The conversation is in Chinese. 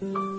嗯。